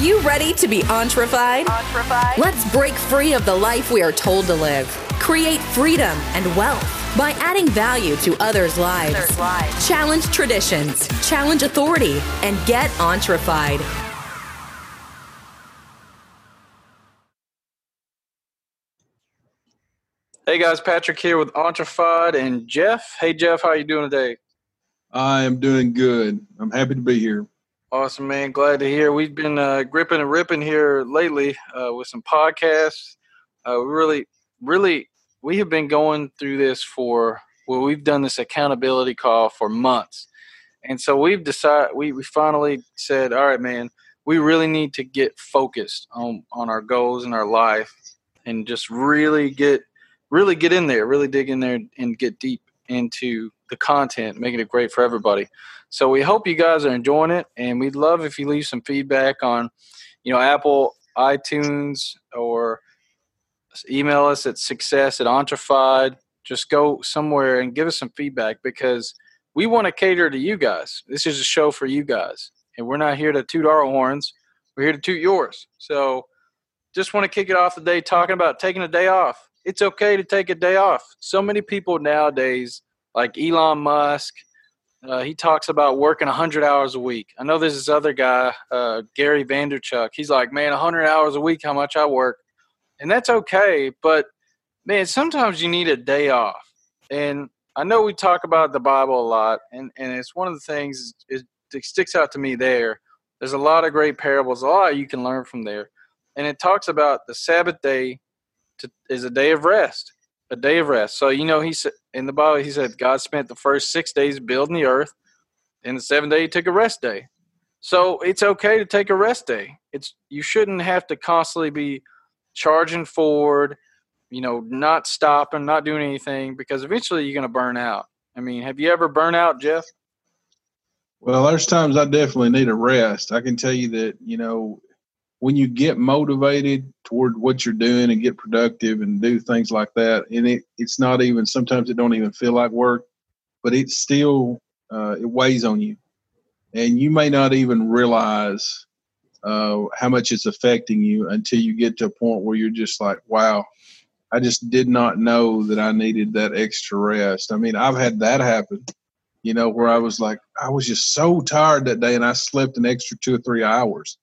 you ready to be entrefied? Let's break free of the life we are told to live. Create freedom and wealth by adding value to others' lives. Others' lives. Challenge traditions, challenge authority, and get entrefied. Hey guys, Patrick here with Entrefied and Jeff. Hey Jeff, how you doing today? I am doing good. I'm happy to be here. Awesome, man. Glad to hear. We've been uh, gripping and ripping here lately uh, with some podcasts. Uh, really, really, we have been going through this for well, we've done this accountability call for months, and so we've decided we we finally said, all right, man, we really need to get focused on on our goals and our life, and just really get really get in there, really dig in there, and get deep into the content, making it great for everybody. So we hope you guys are enjoying it, and we'd love if you leave some feedback on, you know, Apple, iTunes, or email us at success at Entrefied. Just go somewhere and give us some feedback because we want to cater to you guys. This is a show for you guys, and we're not here to toot our horns. We're here to toot yours. So just want to kick it off today talking about taking a day off. It's okay to take a day off. So many people nowadays, like Elon Musk, uh, he talks about working 100 hours a week. I know there's this other guy, uh, Gary Vaynerchuk. He's like, man, 100 hours a week, how much I work. And that's okay. But, man, sometimes you need a day off. And I know we talk about the Bible a lot, and, and it's one of the things it, it sticks out to me there. There's a lot of great parables, a lot you can learn from there. And it talks about the Sabbath day to, is a day of rest a day of rest. So you know, he said in the Bible, he said God spent the first six days building the earth, and the seventh day he took a rest day. So it's okay to take a rest day. It's you shouldn't have to constantly be charging forward, you know, not stopping, not doing anything, because eventually you're going to burn out. I mean, have you ever burned out, Jeff? Well, there's times I definitely need a rest. I can tell you that, you know, when you get motivated toward what you're doing and get productive and do things like that, and it, it's not even sometimes it don't even feel like work, but it still uh, it weighs on you, and you may not even realize uh, how much it's affecting you until you get to a point where you're just like, wow, I just did not know that I needed that extra rest. I mean, I've had that happen, you know, where I was like, I was just so tired that day, and I slept an extra two or three hours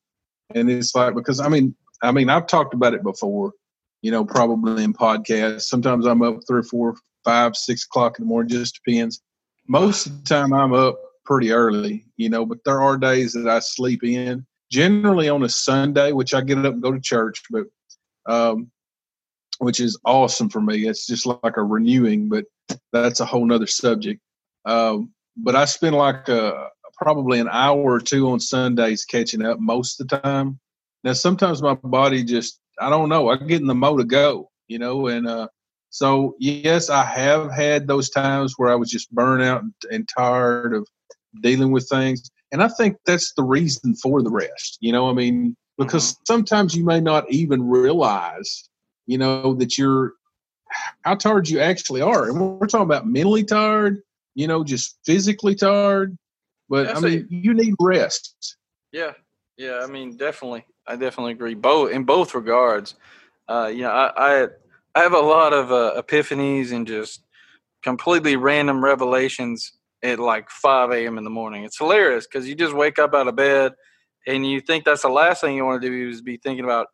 and it's like because I mean I mean I've talked about it before, you know, probably in podcasts. Sometimes I'm up three or four, five, six o'clock in the morning, just depends. Most of the time I'm up pretty early, you know, but there are days that I sleep in. Generally on a Sunday, which I get up and go to church, but um, which is awesome for me. It's just like a renewing, but that's a whole nother subject. Um, but I spend like a, probably an hour or two on Sundays catching up most of the time. Now sometimes my body just I don't know, I get in the mode to go, you know, and uh so yes, I have had those times where I was just burnt out and tired of dealing with things. And I think that's the reason for the rest. You know, I mean, because mm-hmm. sometimes you may not even realize, you know, that you're how tired you actually are. And we're talking about mentally tired, you know, just physically tired. But I mean, you need rest. Yeah, yeah. I mean, definitely, I definitely agree. Both in both regards. Uh, you know, I, I I have a lot of uh, epiphanies and just completely random revelations at like 5 a.m. in the morning. It's hilarious because you just wake up out of bed and you think that's the last thing you want to do is be thinking about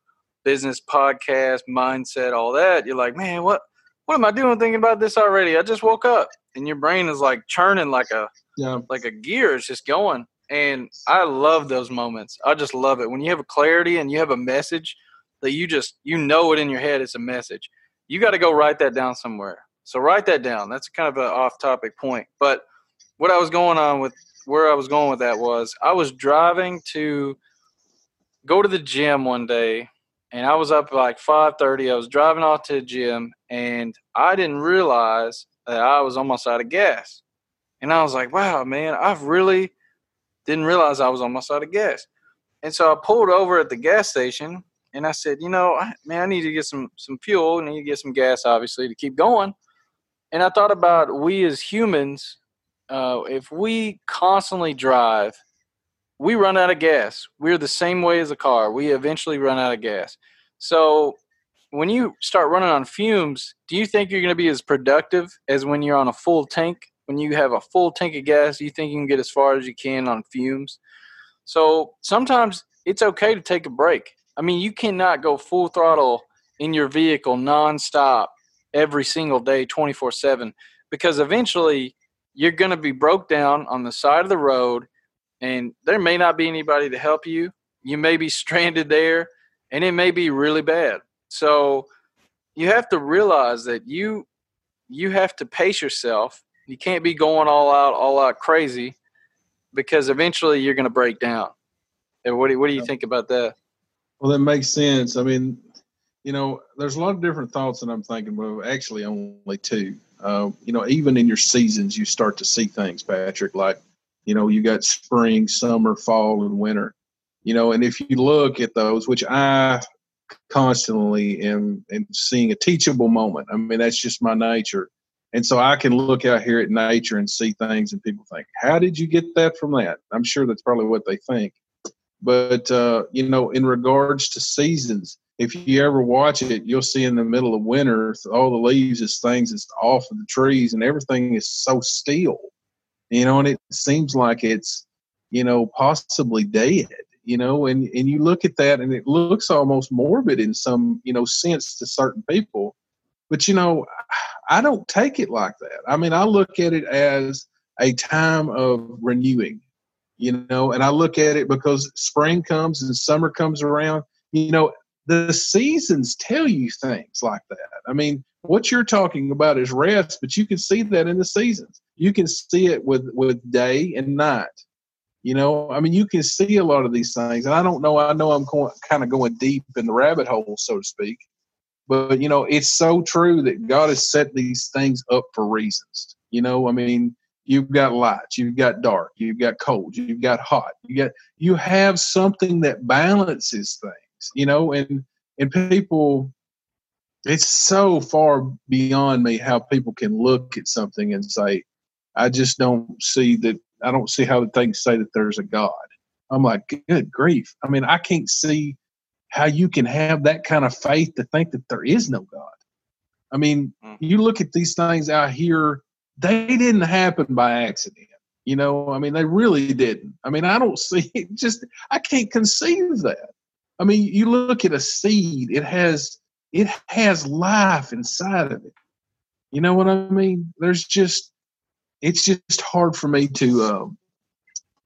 business, podcast, mindset, all that. You're like, man, what what am I doing thinking about this already? I just woke up and your brain is like churning like a yeah. like a gear is just going. And I love those moments. I just love it when you have a clarity and you have a message that you just you know it in your head. It's a message. You got to go write that down somewhere. So write that down. That's kind of an off-topic point, but what I was going on with where I was going with that was I was driving to go to the gym one day and I was up like 5:30. I was driving off to the gym and I didn't realize that I was almost out of gas. And I was like, wow, man, I've really didn't realize I was almost out of gas. And so I pulled over at the gas station and I said, you know, man, I need to get some some fuel, I need to get some gas, obviously, to keep going. And I thought about we as humans, uh, if we constantly drive, we run out of gas. We're the same way as a car. We eventually run out of gas. So when you start running on fumes, do you think you're going to be as productive as when you're on a full tank? When you have a full tank of gas, you think you can get as far as you can on fumes? So sometimes it's okay to take a break. I mean, you cannot go full throttle in your vehicle nonstop every single day, 24 7, because eventually you're going to be broke down on the side of the road and there may not be anybody to help you. You may be stranded there and it may be really bad. So you have to realize that you you have to pace yourself. You can't be going all out all out crazy because eventually you're going to break down. And what do, what do you think about that? Well, that makes sense. I mean, you know, there's a lot of different thoughts that I'm thinking, but actually only two. Uh, you know, even in your seasons, you start to see things, Patrick, like, you know, you got spring, summer, fall, and winter. You know, and if you look at those, which I constantly am, am seeing a teachable moment. I mean, that's just my nature. And so I can look out here at nature and see things, and people think, How did you get that from that? I'm sure that's probably what they think. But, uh, you know, in regards to seasons, if you ever watch it, you'll see in the middle of winter, all the leaves is things is off of the trees and everything is so still, you know, and it seems like it's, you know, possibly dead, you know, and, and you look at that and it looks almost morbid in some, you know, sense to certain people. But, you know, I don't take it like that. I mean, I look at it as a time of renewing, you know, and I look at it because spring comes and summer comes around. You know, the seasons tell you things like that. I mean, what you're talking about is rest, but you can see that in the seasons. You can see it with with day and night. You know, I mean, you can see a lot of these things, and I don't know. I know I'm going, kind of going deep in the rabbit hole, so to speak. But you know, it's so true that God has set these things up for reasons. You know, I mean, you've got light, you've got dark, you've got cold, you've got hot. You got you have something that balances things you know, and and people it's so far beyond me how people can look at something and say, I just don't see that I don't see how they can say that there's a God. I'm like, good grief. I mean, I can't see how you can have that kind of faith to think that there is no God. I mean, mm-hmm. you look at these things out here, they didn't happen by accident. You know, I mean, they really didn't. I mean, I don't see it just, I can't conceive that. I mean, you look at a seed; it has it has life inside of it. You know what I mean? There's just it's just hard for me to um,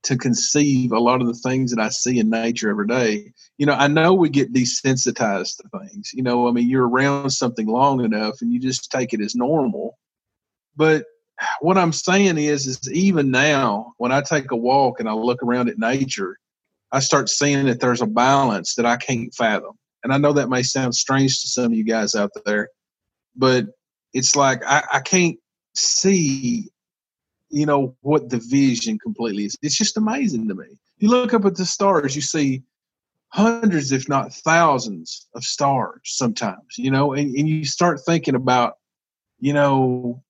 to conceive a lot of the things that I see in nature every day. You know, I know we get desensitized to things. You know, I mean, you're around something long enough and you just take it as normal. But what I'm saying is, is even now when I take a walk and I look around at nature, I start seeing that there's a balance that I can't fathom. And I know that may sound strange to some of you guys out there, but it's like I, I can't see, you know, what the vision completely is. It's just amazing to me. You look up at the stars, you see hundreds, if not thousands, of stars sometimes, you know, and, and you start thinking about, you know,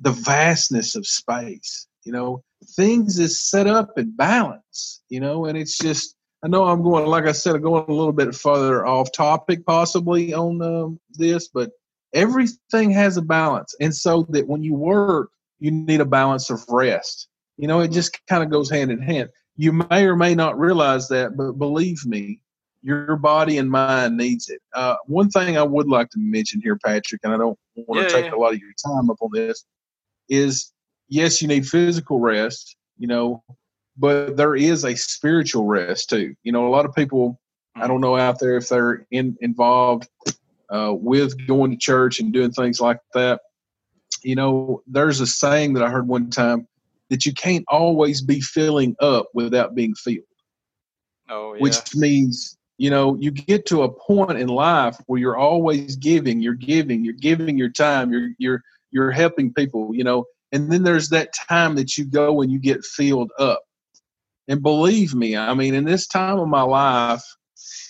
the vastness of space, you know, things is set up in balance, you know, and it's just, I know I'm going, like I said, I'm going a little bit further off topic possibly on um, this, but everything has a balance. And so that when you work, you need a balance of rest. You know, it just kind of goes hand in hand. You may or may not realize that, but believe me, your body and mind needs it. Uh, one thing I would like to mention here, Patrick, and I don't want to yeah, take yeah. a lot of your time up on this, is yes, you need physical rest, you know, but there is a spiritual rest too. You know, a lot of people, I don't know out there if they're in, involved uh, with going to church and doing things like that. You know, there's a saying that I heard one time that you can't always be filling up without being filled. Oh, yeah. Which means, you know, you get to a point in life where you're always giving, you're giving, you're giving your time, you're you're you're helping people, you know, and then there's that time that you go and you get filled up. And believe me, I mean, in this time of my life,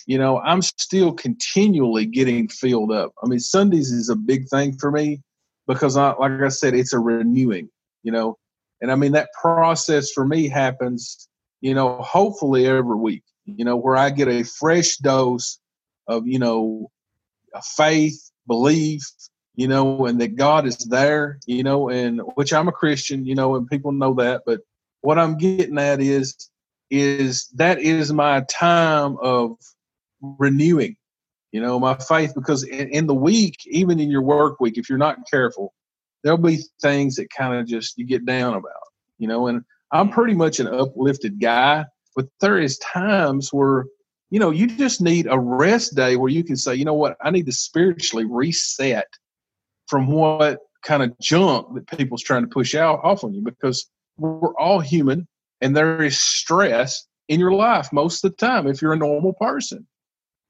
you know, I'm still continually getting filled up. I mean, Sundays is a big thing for me because, I, like I said, it's a renewing, you know. And I mean, that process for me happens you know, hopefully every week, you know, where I get a fresh dose of, you know, faith, belief, you know, and that God is there, you know, and which I'm a Christian, you know, and people know that. But what I'm getting at is, is that is my time of renewing, you know, my faith. Because in, in the week, even in your work week, if you're not careful, there'll be things that kind of just you get down about, you know. And I'm mm-hmm. pretty much an uplifted guy, but there is times where you know you just need a rest day where you can say, you know what, I need to spiritually reset from what kind of junk that people's trying to push out off on you because we're all human and there is stress in your life most of the time if you're a normal person.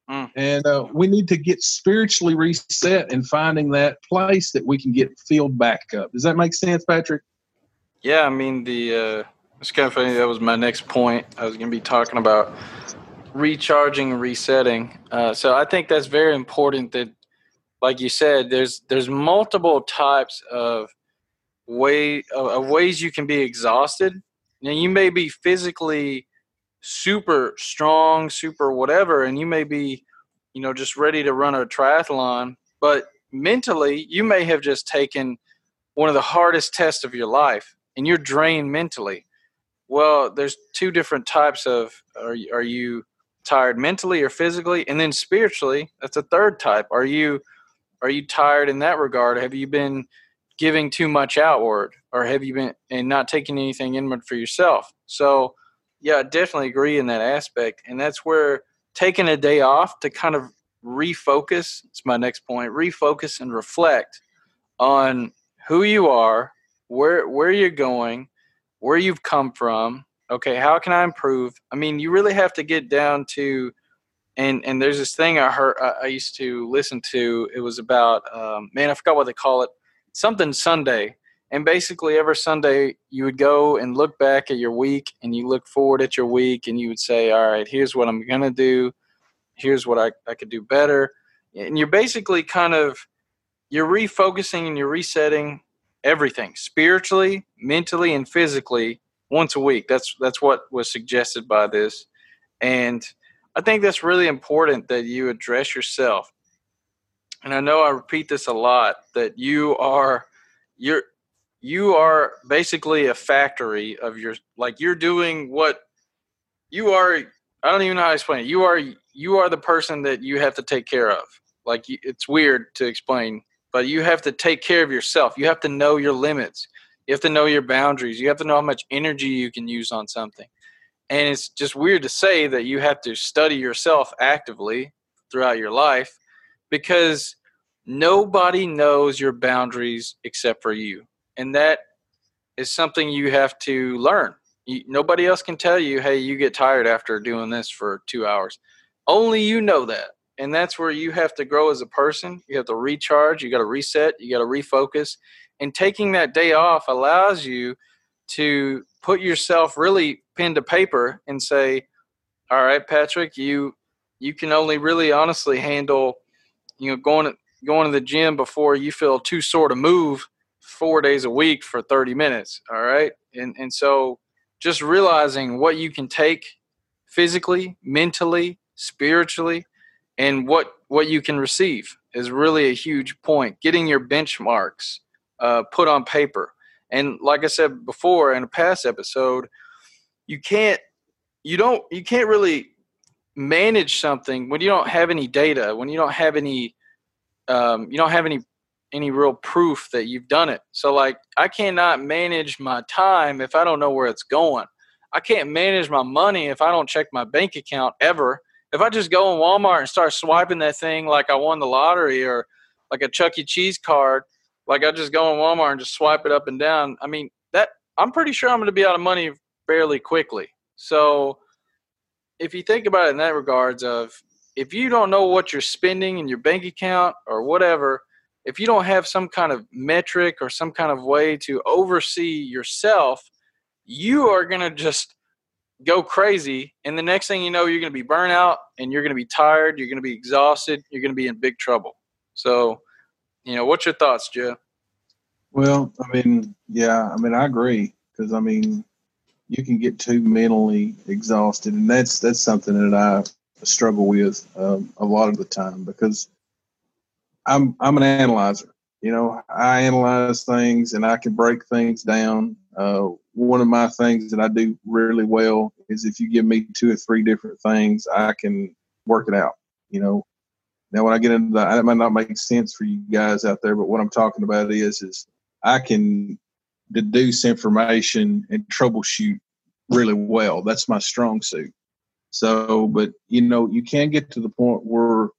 Mm. And uh, we need to get spiritually reset and finding that place that we can get filled back up. Does that make sense, Patrick? Yeah, I mean the uh, it's kind of funny. That was my next point. I was going to be talking about recharging and resetting. Uh, so I think that's very important. That, like you said, there's there's multiple types of way of ways you can be exhausted. Now you may be physically super strong, super whatever, and you may be, you know, just ready to run a triathlon, but mentally you may have just taken one of the hardest tests of your life and you're drained mentally. Well, there's two different types of are are you tired mentally or physically and then spiritually that's a third type are you are you tired in that regard have you been giving too much outward or have you been and not taking anything inward for yourself so yeah, I definitely agree in that aspect. And that's where taking a day off to kind of refocus, it's my next point, refocus and reflect on who you are, where where you're going, where you've come from. Okay, how can I improve? I mean, you really have to get down to and and there's this thing I heard I used to listen to. It was about um, man, I forgot what they call it. Something Sunday, and basically every sunday you would go and look back at your week and you look forward at your week and you would say all right here's what i'm going to do. Here's what I, I could do better. And you're basically kind of you're refocusing and you're resetting everything spiritually mentally and physically once a week. That's that's what was suggested by this. And i think that's really important that you address yourself and i know i repeat this a lot that you are you're you are basically a factory of your like you're doing what you are i don't even know how to explain it. You are you are the person that you have to take care of. Like it's weird to explain but you have to take care of yourself. You have to know your limits. You have to know your boundaries. You have to know how much energy you can use on something. And it's just weird to say that you have to study yourself actively throughout your life because nobody knows your boundaries except for you and that is something you have to learn. You, nobody else can tell you, hey, you get tired after doing this for two hours. Only you know that. And that's where you have to grow as a person. You have to recharge, you got to reset, you got to refocus. And taking that day off allows you to put yourself really pen to paper and say, all right, Patrick, you you can only really honestly handle, you know, going going to the gym before you feel too sore to move four days a week for 30 minutes. All right. And, and so just realizing what you can take physically, mentally, spiritually, and what, what you can receive is really a huge point. Getting your benchmarks uh, put on paper. And like I said before in a past episode, you can't, you don't, you can't really manage something when you don't have any data, when you don't have any, um, you don't have any any real proof that you've done it. So like I cannot manage my time if I don't know where it's going. I can't manage my money if I don't check my bank account ever. If I just go in Walmart and start swiping that thing like I won the lottery or like a Chuck E. Cheese card, like I just go in Walmart and just swipe it up and down. I mean, that I'm pretty sure I'm going to be out of money fairly quickly. So if you think about it in that regards of if you don't know what you're spending in your bank account or whatever, if you don't have some kind of metric or some kind of way to oversee yourself, you are going to just go crazy. And the next thing you know, you're going to be burnt out and you're going to be tired. You're going to be exhausted. You're going to be in big trouble. So, you know, what's your thoughts, Joe? Well, I mean, yeah, I mean, I agree because I mean, you can get too mentally exhausted, and that's that's something that I struggle with um, a lot of the time because I'm I'm an analyzer. You know, I analyze things and I can break things down. Uh, one of my things that I do really well is if you give me two or three different things, I can work it out. You know, now when I get into that, it might not make sense for you guys out there, but what I'm talking about is is I can deduce information and troubleshoot really well. That's my strong suit. So, but you know, you can get to the point where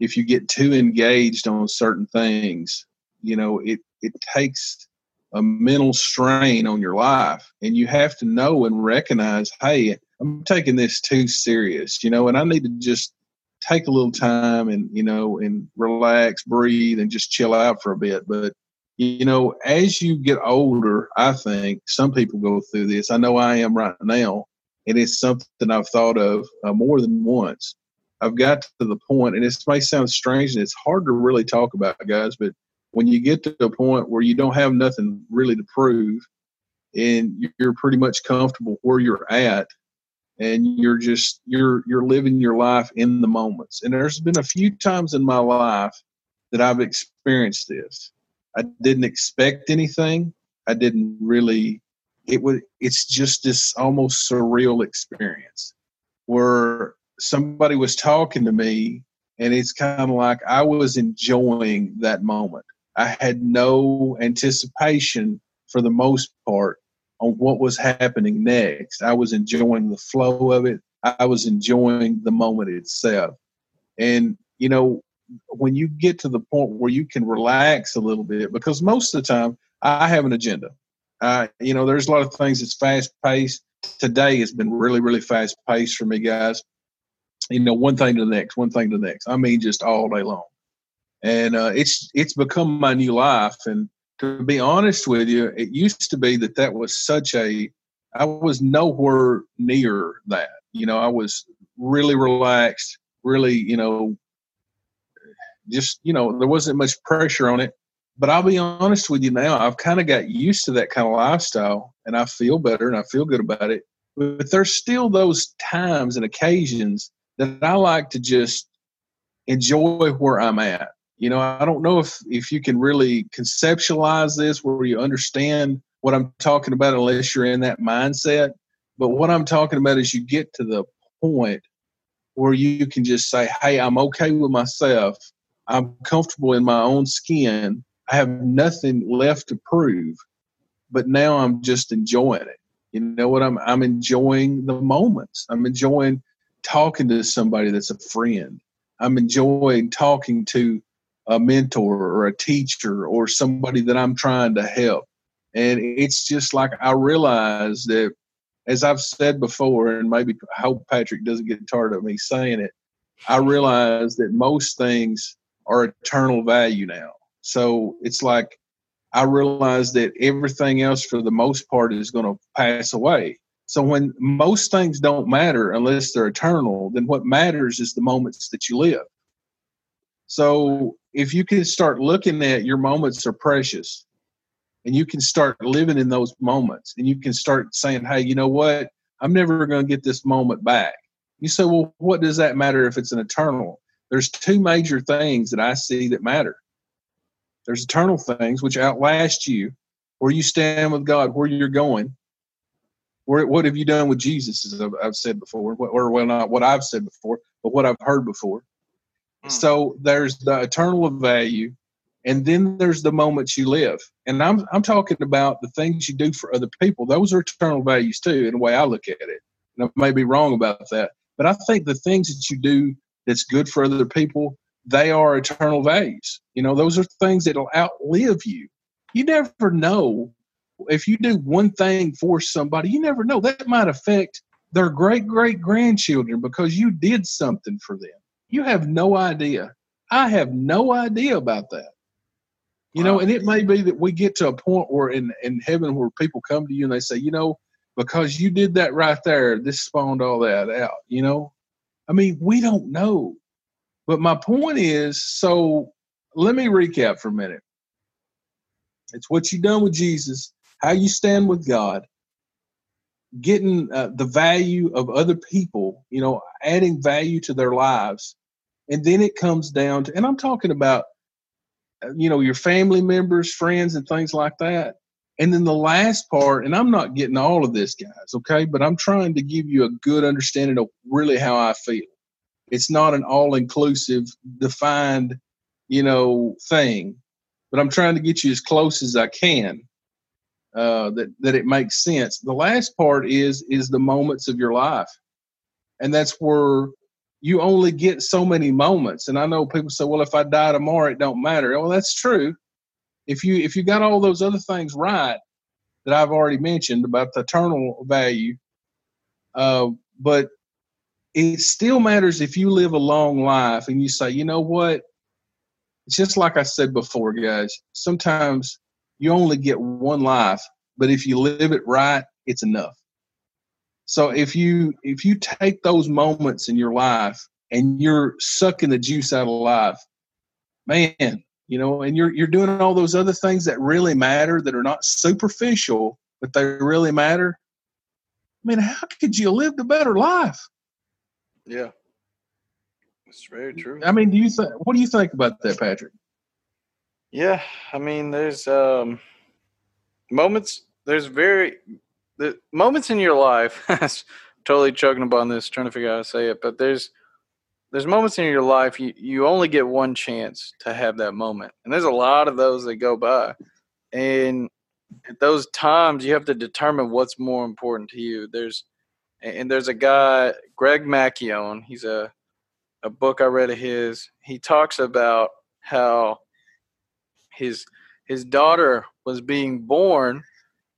if you get too engaged on certain things, you know, it it takes a mental strain on your life, and you have to know and recognize, hey, I'm taking this too serious, you know, and I need to just take a little time and you know and relax, breathe, and just chill out for a bit. But you know, as you get older, I think some people go through this. I know I am right now, and it's something I've thought of uh, more than once. I've got to the point, and it may sound strange and it's hard to really talk about, guys, but when you get to a point where you don't have nothing really to prove and you're pretty much comfortable where you're at and you're just you're you're living your life in the moments and there's been a few times in my life that I've experienced this I didn't expect anything I didn't really it was it's just this almost surreal experience where somebody was talking to me and it's kind of like I was enjoying that moment. I had no anticipation for the most part on what was happening next. I was enjoying the flow of it. I was enjoying the moment itself. And, you know, when you get to the point where you can relax a little bit, because most of the time I have an agenda. Uh, you know, there's a lot of things that's fast paced. Today has been really, really fast paced for me, guys. You know, one thing to the next, one thing to the next. I mean, just all day long. And uh, it's it's become my new life. And to be honest with you, it used to be that that was such a I was nowhere near that. You know, I was really relaxed, really, you know, just you know, there wasn't much pressure on it but I'll be honest with you now, I've kind of got used to that kind of lifestyle and I feel better and I feel good about it. But there's still those times and occasions that I like to just enjoy where I'm at. You know, I don't know if, if you can really conceptualize this where you understand what I'm talking about unless you're in that mindset. But what I'm talking about is you get to the point where you can just say, Hey, I'm okay with myself. I'm comfortable in my own skin I have nothing left to prove, but now I'm just enjoying it. You know what? I'm I'm enjoying the moments. I'm enjoying talking to somebody that's a friend. I'm enjoying talking to a mentor or a teacher or somebody that I'm trying to help. And it's just like I realize that, as I've said before, and maybe I hope Patrick doesn't get tired of me saying it, I realize that most things are eternal value now. So it's like I realize that everything else, for the most part, is going to pass away. So when most things don't matter unless they're eternal, then what matters is the moments that you live. So if you can start looking at your moments are precious and you can start living in those moments and you can start saying, hey, you know what? I'm never going to get this moment back. You say, well, what does that matter if it's an eternal? There's two major things that I see that matter. There's eternal things which outlast you, where you stand with God, where you're going. Where, what have you done with Jesus, as I've, I've said before, or well, not what I've said before, but what I've heard before. Mm. So there's the eternal value, and then there's the moments you live. And I'm I'm talking about the things you do for other people. Those are eternal values too, in the way I look at it. And I may be wrong about that, but I think the things that you do that's good for other people they are eternal values. You know, those are things that'll outlive you. You never know if you do one thing for somebody, you never know that might affect their great great grandchildren because you did something for them. You have no idea. I have no idea about that. You know, and it may be that we get to a point where in, in heaven where people come to you and they say, you know, because you did that right there, this spawned all that out, you know? I mean, we don't know. But my point is so let me recap for a minute. It's what you've done with Jesus, how you stand with God. getting uh, the value of other people, you know, adding value to their lives. And then it comes down to, and I'm talking about, uh, you know, your family members, friends, and things like that. And then the last part, and I'm not getting all of this, guys, okay, but I'm trying to give you a good understanding of really how I feel. It's not an all inclusive, defined, you know, thing, but I'm trying to get you as close as I can uh, that that it makes sense. The last part is is the moments of your life, and that's where you only get so many moments. And I know people say, "Well, if I die tomorrow, it don't matter." Well, that's true. If you if you got all those other things right that I've already mentioned about the eternal value, uh, but it still matters if you live a long life and you say, you know what? It's just like I said before, guys. Sometimes you only get one life, but if you live it right, it's enough. So if you if you take those moments in your life and you're sucking the juice out of life, man, you know, and you're you're doing all those other things that really matter that are not superficial, but they really matter. I mean, how could you live a better life? Yeah. It's very true. I mean, do you think what do you think about that, Patrick? Yeah, I mean, there's um, moments. There's very the moments in your life. totally choking upon this, trying to figure out how to say it. But there's there's moments in your life you you only get one chance to have that moment, and there's a lot of those that go by, and at those times you have to determine what's more important to you. There's and there's a guy, Greg McKeown. He's a a book I read of his. He talks about how his his daughter was being born,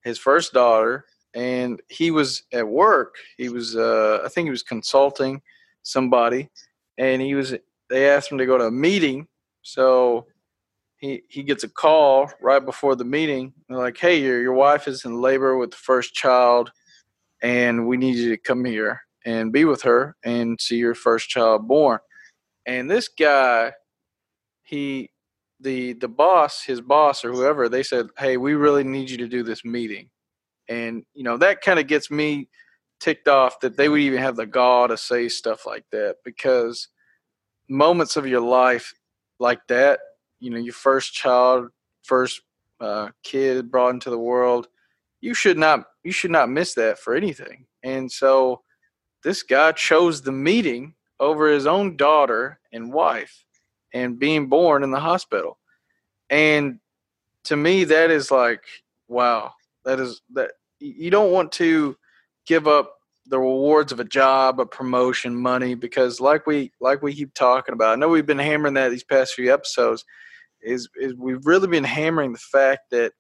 his first daughter, and he was at work. He was, uh, I think, he was consulting somebody, and he was. They asked him to go to a meeting, so he he gets a call right before the meeting. They're like, "Hey, your your wife is in labor with the first child, and we need you to come here and be with her and see your first child born." And this guy, he the the boss, his boss or whoever, they said, "Hey, we really need you to do this meeting," and you know that kind of gets me ticked off that they would even have the gall to say stuff like that because moments of your life like that, you know, your first child, first uh, kid brought into the world, you should not you should not miss that for anything. And so this guy chose the meeting over his own daughter and wife and being born in the hospital. And to me, that is like, wow, that is that you don't want to give up the rewards of a job, a promotion, money, because like we like we keep talking about, I know we've been hammering that these past few episodes, is is we've really been hammering the fact that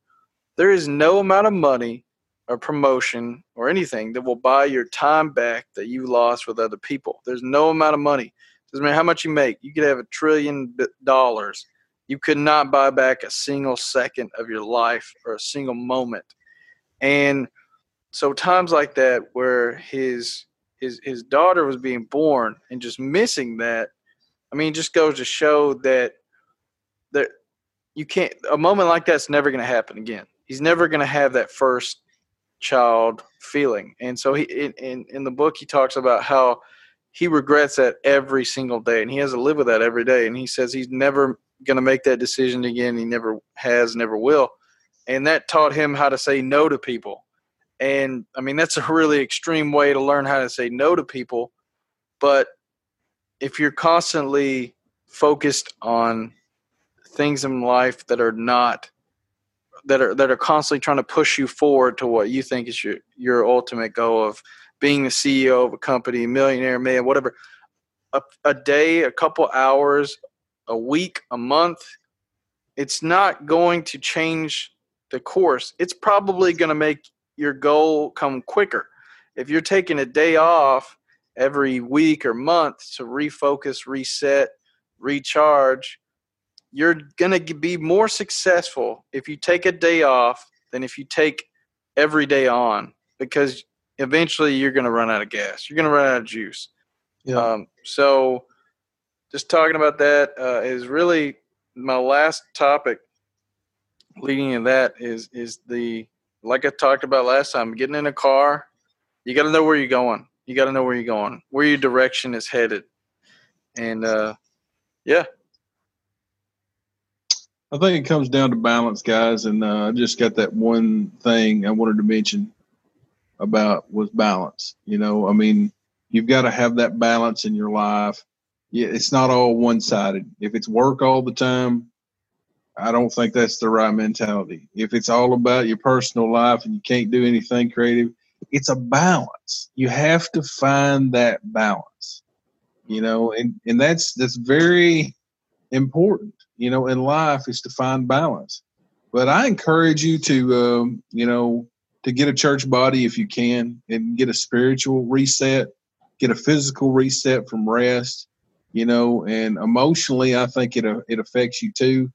there is no amount of money or promotion or anything that will buy your time back that you lost with other people. There's no amount of money. Doesn't matter how much you make. You could have a trillion dollars. You could not buy back a single second of your life or a single moment. And so times like that where his his his daughter was being born and just missing that, I mean, just goes to show that that you can't a moment like that's never going to happen again. He's never going to have that first child feeling. And so he in, in in the book he talks about how he regrets that every single day and he has to live with that every day and he says he's never going to make that decision again he never has never will and that taught him how to say no to people and i mean that's a really extreme way to learn how to say no to people but if you're constantly focused on things in life that are not that are that are constantly trying to push you forward to what you think is your your ultimate goal of being the CEO of a company, millionaire, man, whatever. A, a day, a couple hours, a week, a month, it's not going to change the course. It's probably going to make your goal come quicker. If you're taking a day off every week or month to refocus, reset, recharge, you're going to be more successful if you take a day off than if you take every day on because eventually you're going to run out of gas. You're going to run out of juice. Yeah. Um, so just talking about that uh, is really my last topic leading in that is is the like I talked about last time, getting in a car you got to know where you're going. You got to know where you're going, where your direction is headed, and uh, yeah. I think it comes down to balance, guys, and uh, I just got that one thing I wanted to mention about was balance. You know, I mean, you've got to have that balance in your life. Yeah, it's not all one sided. If it's work all the time, I don't think that's the right mentality. If it's all about your personal life and you can't do anything creative, it's a balance. You have to find that balance, you know, and, and that's that's very important, you know, in life is to find balance. But I encourage you to, um, you know, to get a church body if you can and get a spiritual reset, get a physical reset from rest, you know, and emotionally, I think it it affects you too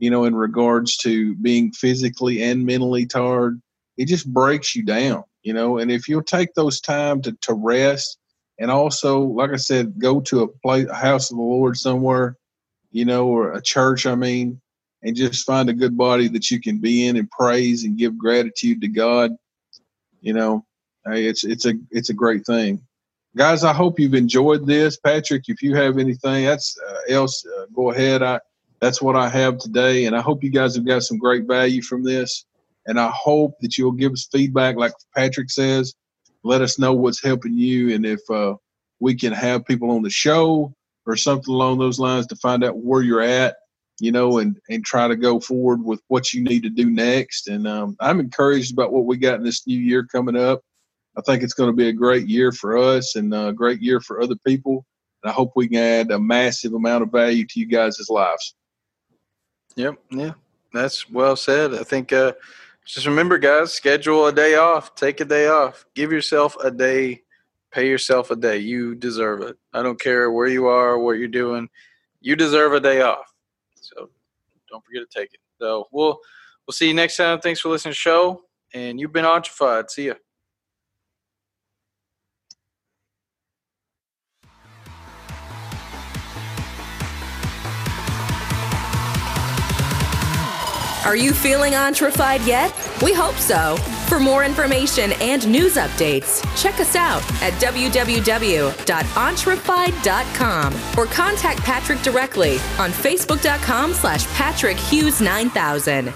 you know, in regards to being physically and mentally tired. It just breaks you down, you know. And if you'll take those time to, to rest and also, like I said, go to a place, a house of the Lord somewhere, you know, or a church, I mean, and just find a good body that you can be in and praise and give gratitude to God, you know, it's it's a it's a great thing. Guys, I hope you've enjoyed this. Patrick, if you have anything else, uh, else uh, go ahead. I that's what I have today. And I hope you guys have got some great value from this. And I hope that you'll give us feedback, like Patrick says. Let us know what's helping you, and if uh, we can have people on the show or something along those lines to find out where you're at, you know, and and try to go forward with what you need to do next. And um, I'm encouraged about what we got in this new year coming up. I think it's going to be a great year for us and a great year for other people. And I hope we can add a massive amount of value to you guys' lives. Yep. Yeah. That's well said. I think uh, just remember, guys, schedule a day off. Take a day off. Give yourself a day. Pay yourself a day. You deserve it. I don't care where you are, what you're doing. You deserve a day off. So don't forget to take it. So we'll we'll see you next time. Thanks for listening to the show. And you've been Entrefied. See ya. Are you feeling entrefied yet? We hope so. For more information and news updates, check us out at www.entrefied.com or contact Patrick directly on facebook.com slash Patrick Hughes 9000.